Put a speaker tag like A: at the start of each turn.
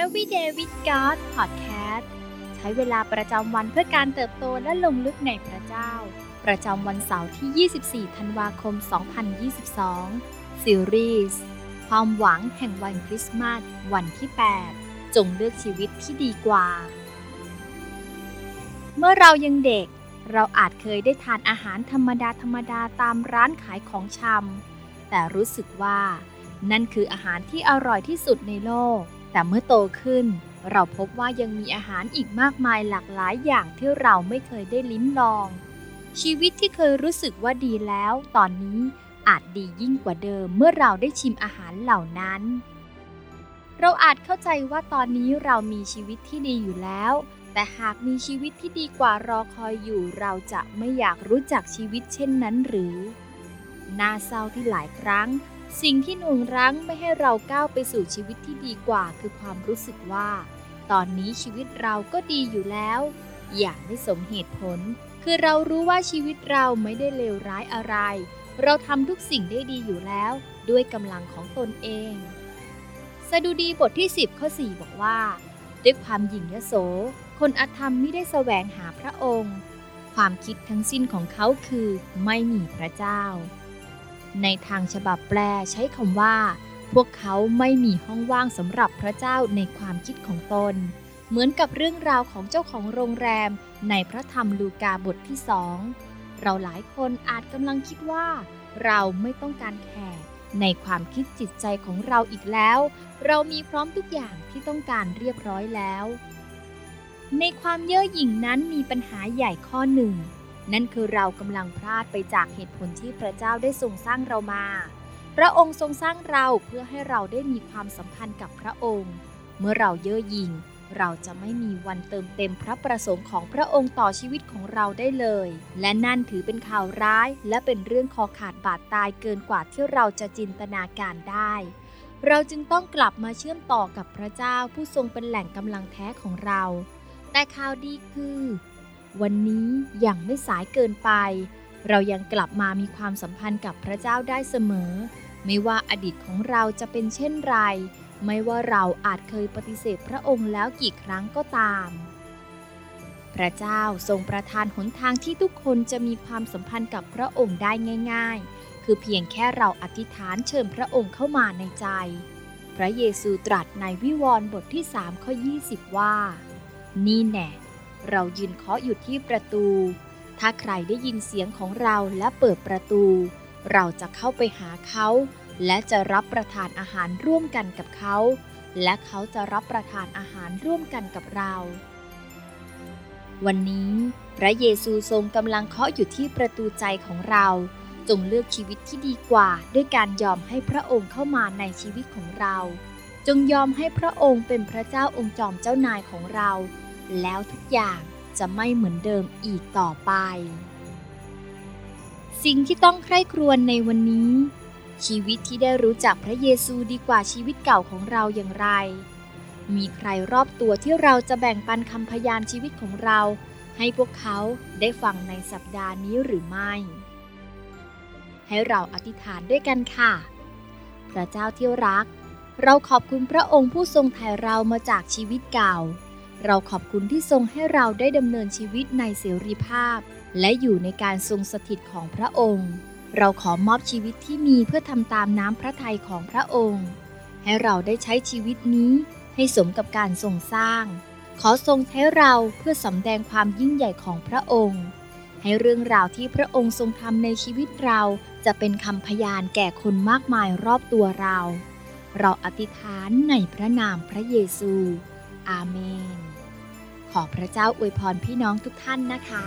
A: Everyday with God Podcast ใช้เวลาประจำวันเพื่อการเติบโตและลงลึกในพระเจ้า ประจำวันเสาร์ที่ 24 ธันวาคม 2022 ซีรีส์ความหวังแห่งวันคริสต์มาสวันที่ 8 จงเลือกชีวิตที่ดีกว่า เมื่อเรายังเด็ก เราอาจเคยได้ทานอาหารธรรมดาธรรมดาตามร้านขายของชำแต่รู้สึกว่า นั่นคืออาหารที่อร่อยที่สุดในโลก แต่เมื่อโตขึ้น เราพบว่ายังมีอาหารอีกมากมายหลากหลายอย่างที่เราไม่เคยได้ลิ้มลอง ชีวิตที่เคยรู้สึกว่าดีแล้ว ตอนนี้อาจดียิ่งกว่าเดิมเมื่อเราได้ชิมอาหารเหล่านั้น เราอาจเข้าใจว่าตอนนี้เรามีชีวิตที่ดีอยู่แล้ว แต่หากมีชีวิตที่ดีกว่ารอคอยอยู่ เราจะไม่อยากรู้จักชีวิตเช่นนั้นหรือน่าเศร้าที่หลายครั้ง สิ่งที่หน่วงรั้งไม่ให้เราก้าวไปสู่ชีวิตที่ดีกว่าคือความรู้สึกว่า ตอนนี้ชีวิตเราก็ดีอยู่แล้ว อย่างไม่สมเหตุผล คือเรารู้ว่าชีวิตเราไม่ได้เลวร้ายอะไร เราทำทุกสิ่งได้ดีอยู่แล้ว ด้วยกำลังของตนเองสดุดีบทที่ 10ข้อ4บอกว่า ด้วยความหยิ่งยโส คนอธรรมไม่ได้แสวงหาพระองค์ ความคิดทั้งสิ้นของเขาคือไม่มีพระเจ้า ในทางฉบับแปลใช้คำว่า พวกเขาไม่มีห้องว่างสำหรับพระเจ้าในความคิดของตน เหมือนกับเรื่องราวของเจ้าของโรงแรมในพระธรรมลูกาบทที่สองเราหลายคนอาจกำลังคิดว่า เราไม่ต้องการแขกในความคิดจิตใจของเราอีกแล้ว เรามีพร้อมทุกอย่างที่ต้องการเรียบร้อยแล้ว ในความเย่อหยิ่งนั้นมีปัญหาใหญ่ข้อหนึ่ง นั่นคือเรากำลังพลาดไปจากเหตุผลที่พระเจ้าได้ทรงสร้างเรามา พระองค์ทรงสร้างเราเพื่อให้เราได้มีความสัมพันธ์กับพระองค์ เมื่อเราเย่อหยิ่ง เราจะไม่มีวันเติมเต็มพระประสงค์ของพระองค์ต่อชีวิตของเราได้เลย และนั่นถือเป็นข่าวร้าย และเป็นเรื่องคอขาดบาดตายเกินกว่าที่เราจะจินตนาการได้ เราจึงต้องกลับมาเชื่อมต่อกับพระเจ้าผู้ทรงเป็นแหล่งกำลังแท้ของเรา แต่ข่าวดีคือ วันนี้ยังไม่สายเกินไป เรายังกลับมามีความสัมพันธ์กับพระเจ้าได้เสมอ ไม่ว่าอดีตของเราจะเป็นเช่นไร ไม่ว่าเราอาจเคยปฏิเสธพระองค์แล้วกี่ครั้งก็ตาม พระเจ้าทรงประทานหนทางที่ทุกคนจะมีความสัมพันธ์กับพระองค์ได้ง่าย ๆ คือเพียงแค่เราอธิษฐานเชิญพระองค์เข้ามาในใจ พระเยซูตรัสในวิวรณ์บทที่3ข้อ20 ว่า นี่แน่ เรายืนเคาะอยู่ที่ประตู ถ้าใครได้ยินเสียงของเราและเปิดประตู เราจะเข้าไปหาเขา และจะรับประทานอาหารร่วมกันกับเขา และเขาจะรับประทานอาหารร่วมกันกับเรา วันนี้ พระเยซูทรงกำลังเคาะอยู่ที่ประตูใจของเรา จงเลือกชีวิตที่ดีกว่า ด้วยการยอมให้พระองค์เข้ามาในชีวิตของเรา จงยอมให้พระองค์เป็นพระเจ้าองค์จอมเจ้านายของเรา แล้วทุกอย่างจะไม่เหมือนเดิมอีกต่อไป สิ่งที่ต้องใคร่ครวญในวันนี้ ชีวิตที่ได้รู้จักพระเยซูดีกว่าชีวิตเก่าของเราอย่างไร มีใครรอบตัวที่เราจะแบ่งปันคำพยานชีวิตของเรา ให้พวกเขาได้ฟังในสัปดาห์นี้หรือไม่ ให้เราอธิษฐานด้วยกันค่ะ พระเจ้าที่รัก เราขอบคุณพระองค์ผู้ทรงไถ่เรามาจากชีวิตเก่า เราขอบคุณที่ทรงให้เราได้ดำเนินชีวิตในเสรีภาพ และอยู่ในการทรงสถิตของพระองค์ เราขอมอบชีวิตที่มีเพื่อทำตามน้ำพระทัยของพระองค์ ให้เราได้ใช้ชีวิตนี้ให้สมกับการทรงสร้าง ขอทรงใช้เราเพื่อสำแดงความยิ่งใหญ่ของพระองค์ ให้เรื่องราวที่พระองค์ทรงทำในชีวิตเราจะเป็นคำพยานแก่คนมากมายรอบตัวเรา เราอธิษฐานในพระนามพระเยซู อาเมน ขอพระเจ้าอวยพรพี่น้องทุกท่านนะคะ